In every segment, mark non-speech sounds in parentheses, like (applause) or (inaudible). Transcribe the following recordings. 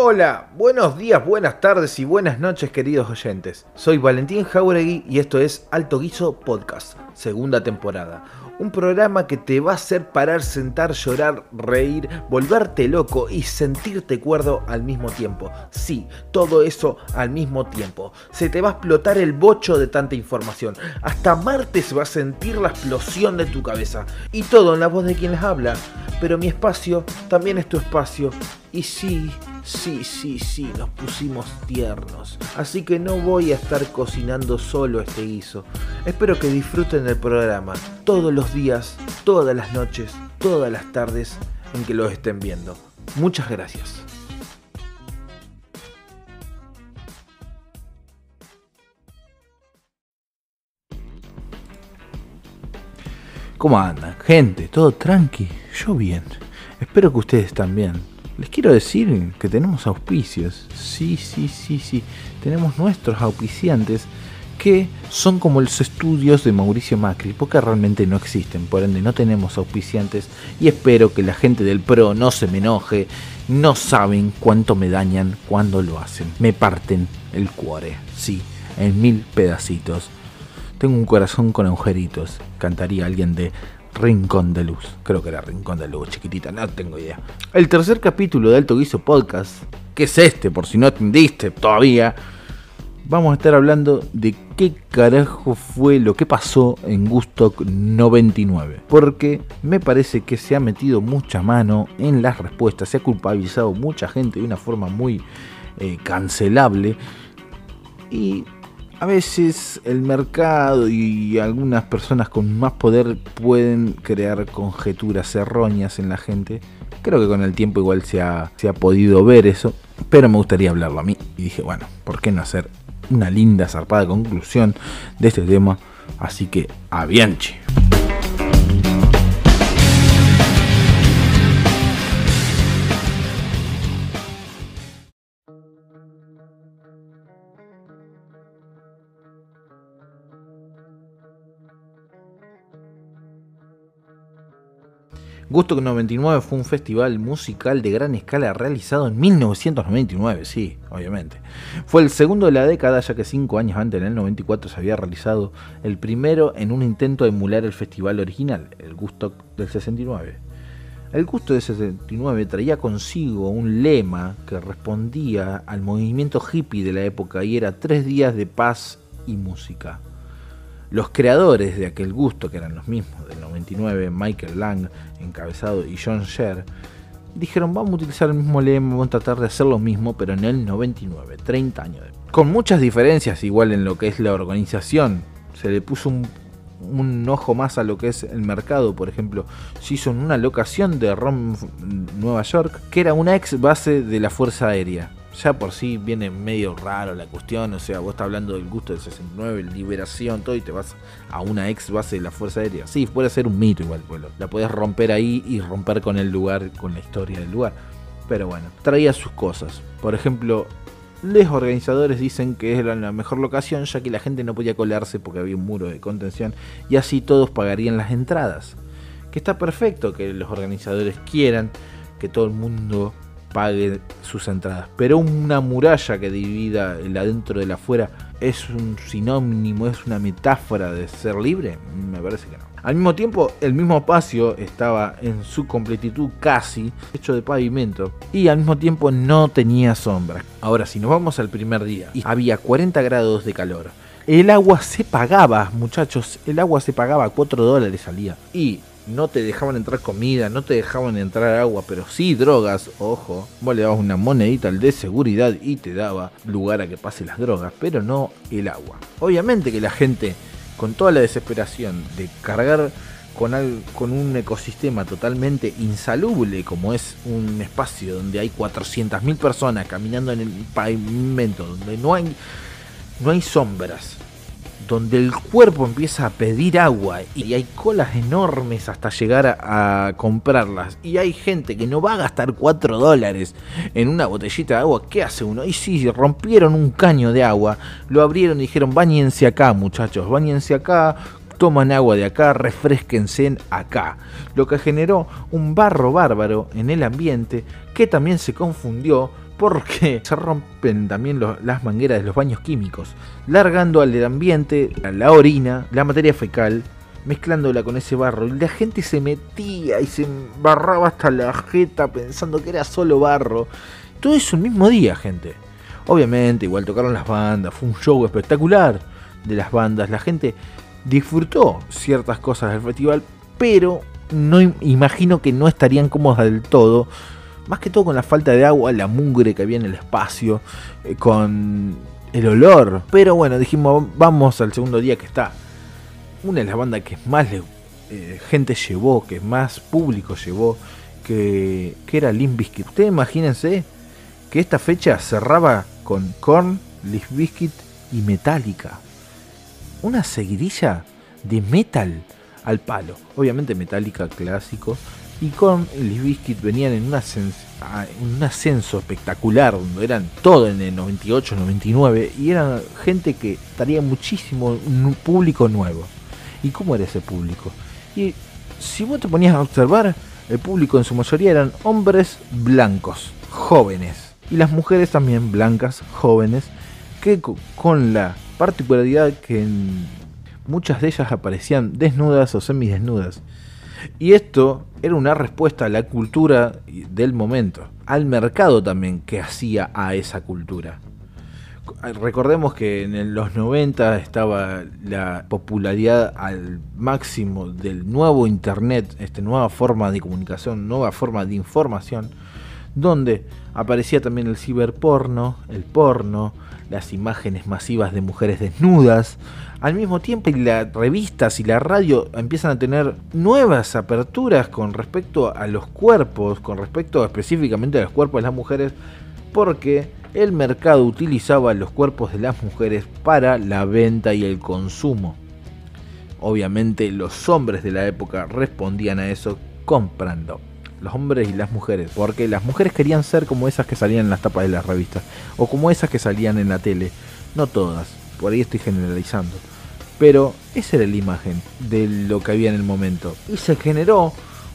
Hola, buenos días, buenas tardes y buenas noches queridos oyentes. Soy Valentín Jauregui y esto es Alto Guiso Podcast, segunda temporada. Un programa que te va a hacer parar, sentar, llorar, reír, volverte loco y sentirte cuerdo al mismo tiempo. Sí, todo eso al mismo tiempo. Se te va a explotar el bocho de tanta información. Hasta Marte se va a sentir la explosión de tu cabeza. Y todo en la voz de quien les habla. Pero mi espacio también es tu espacio. Y sí, Sí, sí, sí, nos pusimos tiernos. Así que no voy a estar cocinando solo este guiso. Espero que disfruten del programa todos los días, todas las noches, todas las tardes en que lo estén viendo. Muchas gracias. ¿Cómo andan? Gente, todo tranqui. Yo bien. Espero que ustedes también. Les quiero decir que tenemos auspicios. Sí, sí, sí, sí. Tenemos nuestros auspiciantes que son como los estudios de Mauricio Macri, porque realmente no existen, por ende no tenemos auspiciantes y espero que la gente del PRO no se me enoje, no saben cuánto me dañan cuando lo hacen, me parten el cuore, sí, en mil pedacitos. Tengo un corazón con agujeritos, cantaría alguien de Rincón de Luz. Creo que era Rincón de Luz, chiquitita, no tengo idea. El tercer capítulo de Alto Guiso Podcast, que es este, por si no entendiste todavía, vamos a estar hablando de qué carajo fue lo que pasó en Gusto 99. Porque me parece que se ha metido mucha mano en las respuestas, se ha culpabilizado mucha gente de una forma muy eh, cancelable. Y a veces el mercado y algunas personas con más poder pueden crear conjeturas erróneas en la gente. Creo que con el tiempo igual se ha, se ha podido ver eso, pero me gustaría hablarlo a mí. Y dije, bueno, ¿por qué no hacer una linda, zarpada conclusión de este tema? Así que, a. Gusto 99 fue un festival musical de gran escala realizado en 1999, sí, obviamente. Fue el segundo de la década, ya que cinco años antes, en el 94, se había realizado el primero en un intento de emular el festival original, el Gusto del 69. El Gusto del 69 traía consigo un lema que respondía al movimiento hippie de la época y era tres días de paz y música. Los creadores de aquel gusto, que eran los mismos del 99, Michael Lang, encabezado, y John Sher, dijeron vamos a utilizar el mismo lema, vamos a tratar de hacer lo mismo, pero en el 99, 30 años. Con muchas diferencias igual en lo que es la organización. Se le puso un, ojo más a lo que es el mercado, por ejemplo, se hizo en una locación de ROM Nueva York, que era una ex base de la Fuerza Aérea ya por sí viene medio raro la cuestión, o sea, vos estás hablando del gusto del 69, liberación, todo, y te vas a una ex base de la Fuerza Aérea. Sí, puede ser un mito igual, pueblo. La podés romper ahí y romper con el lugar, con la historia del lugar. Pero bueno, traía sus cosas. Por ejemplo, los organizadores dicen que era la mejor locación ya que la gente no podía colarse porque había un muro de contención y así todos pagarían las entradas. Que está perfecto que los organizadores quieran que todo el mundo pague sus entradas. Pero una muralla que divida el adentro del afuera es un sinónimo, es una metáfora de ser libre. Me parece que no. Al mismo tiempo, el mismo espacio estaba en su completitud casi hecho de pavimento y al mismo tiempo no tenía sombra. Ahora, si nos vamos al primer día y había 40 grados de calor, el agua se pagaba, muchachos, el agua se pagaba 4 dólares al día. Y no te dejaban entrar comida, no te dejaban entrar agua, pero sí drogas, ojo, vos le dabas una monedita al de seguridad y te daba lugar a que pase las drogas, pero no el agua. Obviamente que la gente, con toda la desesperación de cargar con, con un ecosistema totalmente insalubre como es un espacio donde hay 400.000 personas caminando en el pavimento, donde no hay, no hay sombras, donde el cuerpo empieza a pedir agua y hay colas enormes hasta llegar a, comprarlas y hay gente que no va a gastar 4 dólares en una botellita de agua, ¿qué hace uno? Y si rompieron un caño de agua, lo abrieron y dijeron, bañense acá muchachos, bañense acá, toman agua de acá, refresquense acá. Lo que generó un barro bárbaro en el ambiente que también se confundió porque (laughs) se rompen también las mangueras de los baños químicos, largando al ambiente la orina, la materia fecal, mezclándola con ese barro. Y la gente se metía y se embarraba hasta la jeta pensando que era solo barro. Todo eso el mismo día, gente. Obviamente, igual tocaron las bandas, fue un show espectacular de las bandas. La gente disfrutó ciertas cosas del festival, pero no imagino que no estarían cómodas del todo. Más que todo con la falta de agua, la mugre que había en el espacio, eh, con el olor. Pero bueno, dijimos, vamos al segundo día que está una de las bandas que más eh, gente llevó, que más público llevó, que, que era Limp Bizkit. Ustedes imagínense que esta fecha cerraba con Korn, Limp Bizkit y Metallica. Una seguidilla de metal al palo. Obviamente Metallica clásico. Y y Limp Bizkit venían en un, ascenso, un espectacular, donde eran todo en el 98, 99, y eran gente que estaría muchísimo, un público nuevo. ¿Y cómo era ese público? Y si vos te ponías a observar, el público en su mayoría eran hombres blancos, jóvenes. Y las mujeres también blancas, jóvenes, que con la particularidad que muchas de ellas aparecían desnudas o semidesnudas. Y esto era una respuesta a la cultura del momento, al mercado también que hacía a esa cultura. Recordemos que en los 90 estaba la popularidad al máximo del nuevo Internet, esta nueva forma de comunicación, nueva forma de información, donde aparecía también el ciberporno, el porno, las imágenes masivas de mujeres desnudas. Al mismo tiempo, las revistas y la radio empiezan a tener nuevas aperturas con respecto a los cuerpos, con respecto específicamente a los cuerpos de las mujeres, porque el mercado utilizaba los cuerpos de las mujeres para la venta y el consumo. Obviamente los hombres de la época respondían a eso comprando. Los hombres y las mujeres, porque las mujeres querían ser como esas que salían en las tapas de las revistas, o como esas que salían en la tele. No todas, por ahí estoy generalizando. Pero esa era la imagen de lo que había en el momento. Y se generó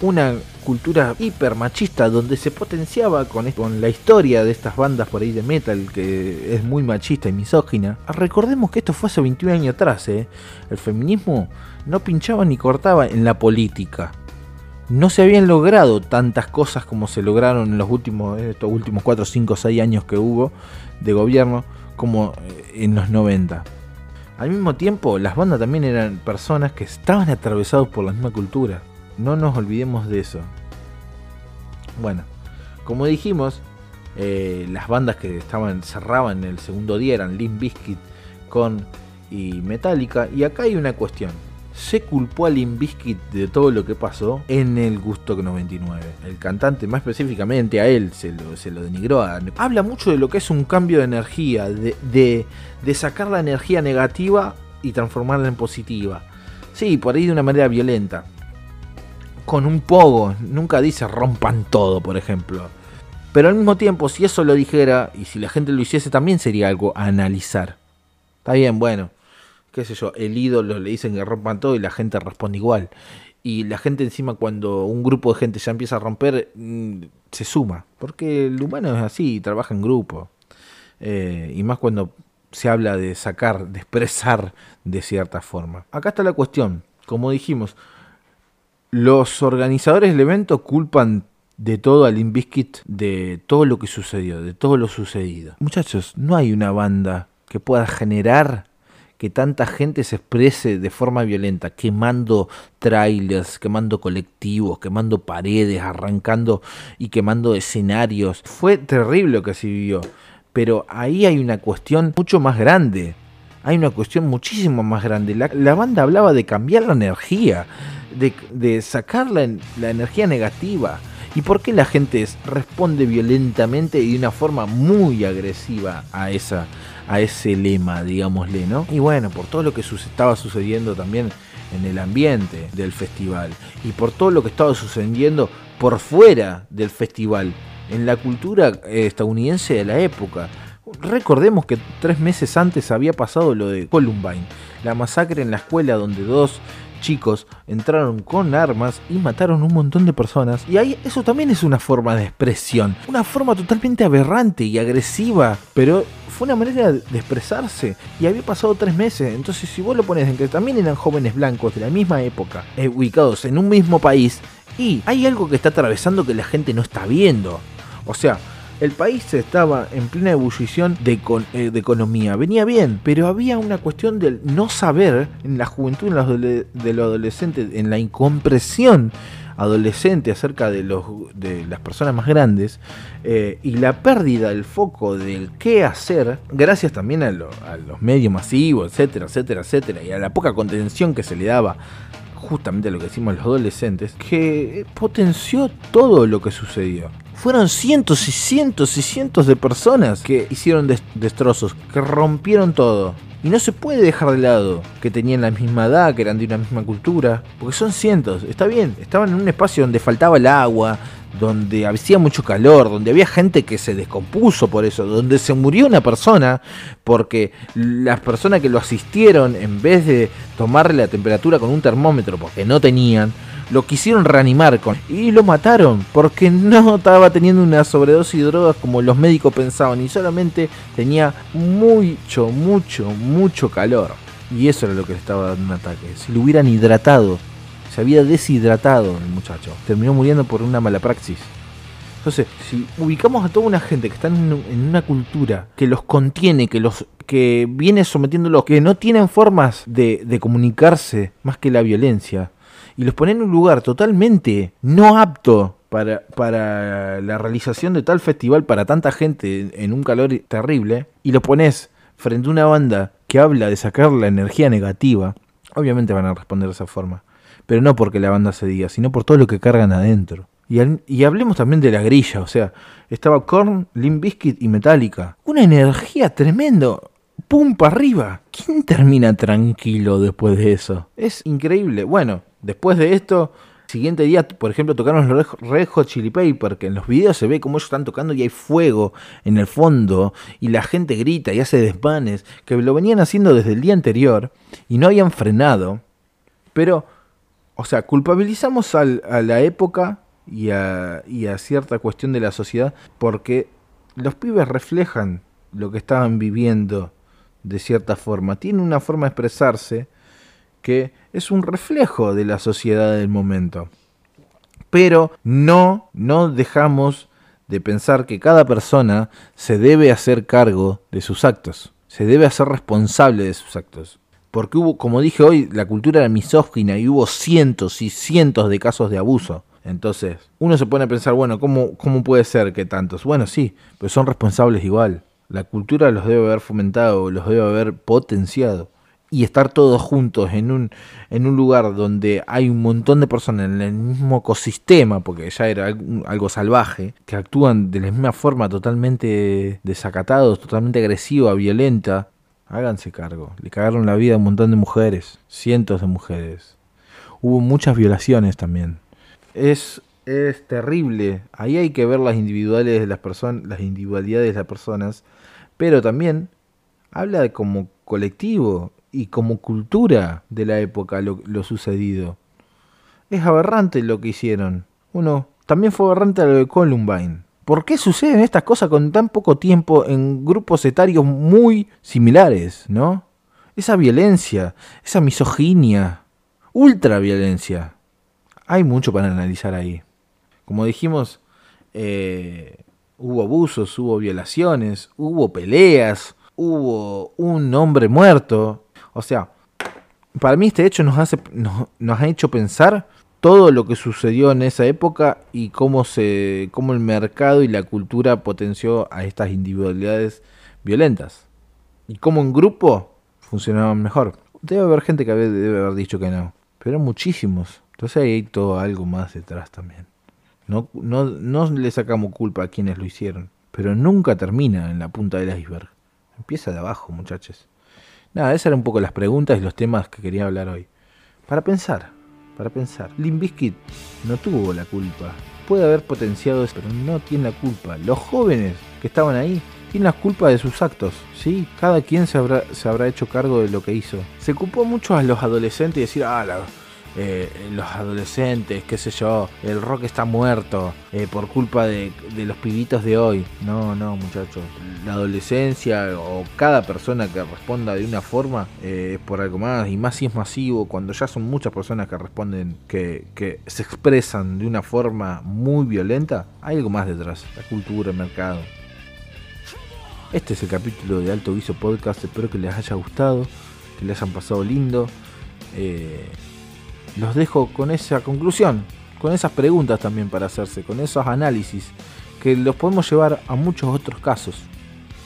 una cultura hiper machista donde se potenciaba con, con la historia de estas bandas por ahí de metal que es muy machista y misógina. Recordemos que esto fue hace 21 años atrás, ¿eh? el feminismo no pinchaba ni cortaba en la política. No se habían logrado tantas cosas como se lograron en los últimos, estos últimos 4, 5, 6 años que hubo de gobierno como eh, en los 90. Al mismo tiempo, las bandas también eran personas que estaban atravesados por la misma cultura. No nos olvidemos de eso. Bueno, como dijimos, eh, las bandas que estaban cerraban el segundo día eran Limp Bizkit con y Metallica. Y acá hay una cuestión. Se culpó a Limp Bizkit de todo lo que pasó en el Gusto 99. El cantante, más específicamente a él, se lo, se lo denigró. Habla mucho de lo que es un cambio de energía, de, de, de sacar la energía negativa y transformarla en positiva. Sí, por ahí de una manera violenta con un pogo. Nunca dice rompan todo, por ejemplo. Pero al mismo tiempo, si eso lo dijera y si la gente lo hiciese, también sería algo a analizar. Está bien, bueno, qué sé yo, el ídolo le dicen que rompan todo y la gente responde igual. Y la gente encima cuando un grupo de gente ya empieza a romper, mm, se suma. Porque el humano es así, trabaja en grupo. Eh, y más cuando se habla de sacar, de expresar de cierta forma. Acá está la cuestión. Como dijimos, los organizadores del evento culpan de todo al Limbiskit, de todo lo que sucedió, de todo lo sucedido. Muchachos, no hay una banda que pueda generar que tanta gente se exprese de forma violenta, quemando trailers, quemando colectivos, quemando paredes, arrancando y quemando escenarios. Fue terrible lo que se vivió, pero ahí hay una cuestión mucho más grande. Hay una cuestión muchísimo más grande. La, la banda hablaba de cambiar la energía de, sacar la, energía negativa. ¿Y por qué la gente responde violentamente y de una forma muy agresiva a, esa, a ese lema, digámosle, ¿no? Y bueno, por todo lo que estaba sucediendo también en el ambiente del festival y por todo lo que estaba sucediendo por fuera del festival, en la cultura eh, estadounidense de la época. Recordemos que tres meses antes había pasado lo de Columbine, la masacre en la escuela donde dos chicos entraron con armas y mataron un montón de personas. Y ahí eso también es una forma de expresión, una forma totalmente aberrante y agresiva, pero fue una manera de expresarse y había pasado tres meses. Entonces, si vos lo pones en que también eran jóvenes blancos de la misma época, eh, ubicados en un mismo país, y hay algo que está atravesando que la gente no está viendo. O sea, el país estaba en plena ebullición de, eh, de, economía, venía bien, pero había una cuestión del no saber en la juventud de los adolescentes, en la incompresión adolescente acerca de, los, de las personas más grandes eh, y la pérdida del foco del qué hacer, gracias también a los medios masivos, etcétera, etcétera, etcétera, y a la poca contención que se le daba justamente a lo que decimos los adolescentes, que potenció todo lo que sucedió. Fueron cientos y cientos y cientos de personas que hicieron destrozos, que rompieron todo. Y no se puede dejar de lado que tenían la misma edad, que eran de una misma cultura, porque son cientos. Está bien, estaban en un espacio donde faltaba el agua, donde hacía mucho calor, donde había gente que se descompuso por eso, donde se murió una persona porque las personas que lo asistieron, en vez de tomarle la temperatura con un termómetro, porque no tenían, lo quisieron reanimar con y lo mataron porque no estaba teniendo una sobredosis de drogas como los médicos pensaban y solamente tenía mucho, mucho, mucho calor. Y eso era lo que le estaba dando un ataque. Si lo hubieran hidratado, se había deshidratado el muchacho. Terminó muriendo por una mala praxis. Entonces, si ubicamos a toda una gente que está en, una cultura que los contiene, que los que viene sometiéndolos, que no tienen formas de, de comunicarse más que la violencia, y los pone en un lugar totalmente no apto para, para la realización de tal festival para tanta gente en un calor terrible, y los pones frente a una banda que habla de sacar la energía negativa, obviamente van a responder de esa forma. Pero no porque la banda se diga, sino por todo lo que cargan adentro. Y, y hablemos también de la grilla, o sea, estaba Korn, Limp Bizkit y Metallica. Una energía tremendo pum arriba. ¿Quién termina tranquilo después de eso? Es increíble. Bueno, después de esto, siguiente día, por ejemplo, tocaron los Red Hot Chili Paper, que en los videos se ve como ellos están tocando y hay fuego en el fondo y la gente grita y hace desmanes, que lo venían haciendo desde el día anterior y no habían frenado. Pero, o sea, culpabilizamos a la época y a, y a cierta cuestión de la sociedad porque los pibes reflejan lo que estaban viviendo de cierta forma. Tiene una forma de expresarse que es un reflejo de la sociedad del momento. Pero no, no dejamos de pensar que cada persona se debe hacer cargo de sus actos, se debe hacer responsable de sus actos. Porque hubo, como dije hoy, la cultura era misógina y hubo cientos y cientos de casos de abuso. Entonces, uno se pone a pensar, bueno, ¿cómo, cómo puede ser que tantos? Bueno, sí, pero son responsables igual. La cultura los debe haber fomentado, los debe haber potenciado. Y estar todos juntos en un, en un lugar donde hay un montón de personas en el mismo ecosistema, porque ya era algo, salvaje, que actúan de la misma forma totalmente desacatados, totalmente agresiva, violenta, háganse cargo. Le cagaron la vida a un montón de mujeres, cientos de mujeres. Hubo muchas violaciones también. Es es terrible. Ahí hay que ver las individuales de las personas, las individualidades de las personas, pero también habla de como colectivo y como cultura de la época lo, sucedido. Es aberrante lo que hicieron. Uno, también fue aberrante lo de Columbine. ¿Por qué suceden estas cosas con tan poco tiempo en grupos etarios muy similares, no? Esa violencia, esa misoginia, ultra violencia. Hay mucho para analizar ahí. Como dijimos, eh, hubo abusos, hubo violaciones, hubo peleas, hubo un hombre muerto. O sea, para mí este hecho nos, hace, nos, ha hecho pensar todo lo que sucedió en esa época y cómo, se, cómo el mercado y la cultura potenció a estas individualidades violentas. Y cómo en grupo funcionaban mejor. Debe haber gente que debe haber dicho que no, pero muchísimos. Entonces hay todo algo más detrás también. No, no, no le sacamos culpa a quienes lo hicieron, pero nunca termina en la punta del iceberg. Empieza de abajo, muchachos. Nada, esas eran un poco las preguntas y los temas que quería hablar hoy. Para pensar, para pensar. Limbiskit no tuvo la culpa. Puede haber potenciado eso, pero no tiene la culpa. Los jóvenes que estaban ahí tienen la culpa de sus actos. Sí, cada quien se habrá, se habrá hecho cargo de lo que hizo. Se ocupó mucho a los adolescentes y decir, ah, eh, los adolescentes, qué sé yo, el rock está muerto eh, por culpa de, los pibitos de hoy. No, no, muchachos. La adolescencia o cada persona que responda de una forma es por algo más, y más si es masivo, cuando ya son muchas personas que responden, que, se expresan de una forma muy violenta, hay algo más detrás, la cultura, el mercado. Este es el capítulo de Alto Viso Podcast. Espero que les haya gustado, que les hayan pasado lindo. Eh, los dejo con esa conclusión, con esas preguntas también para hacerse, con esos análisis que los podemos llevar a muchos otros casos.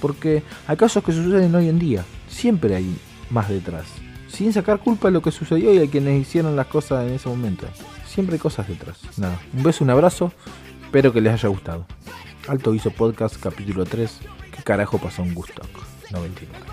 Porque hay casos que suceden hoy en día, siempre hay más detrás. Sin sacar culpa de lo que sucedió y a quienes hicieron las cosas en ese momento. Siempre hay cosas detrás. Nada, un beso, un abrazo. Espero que les haya gustado. Alto Viso Podcast, capítulo 3. ¿Qué carajo pasó en Gusto 99?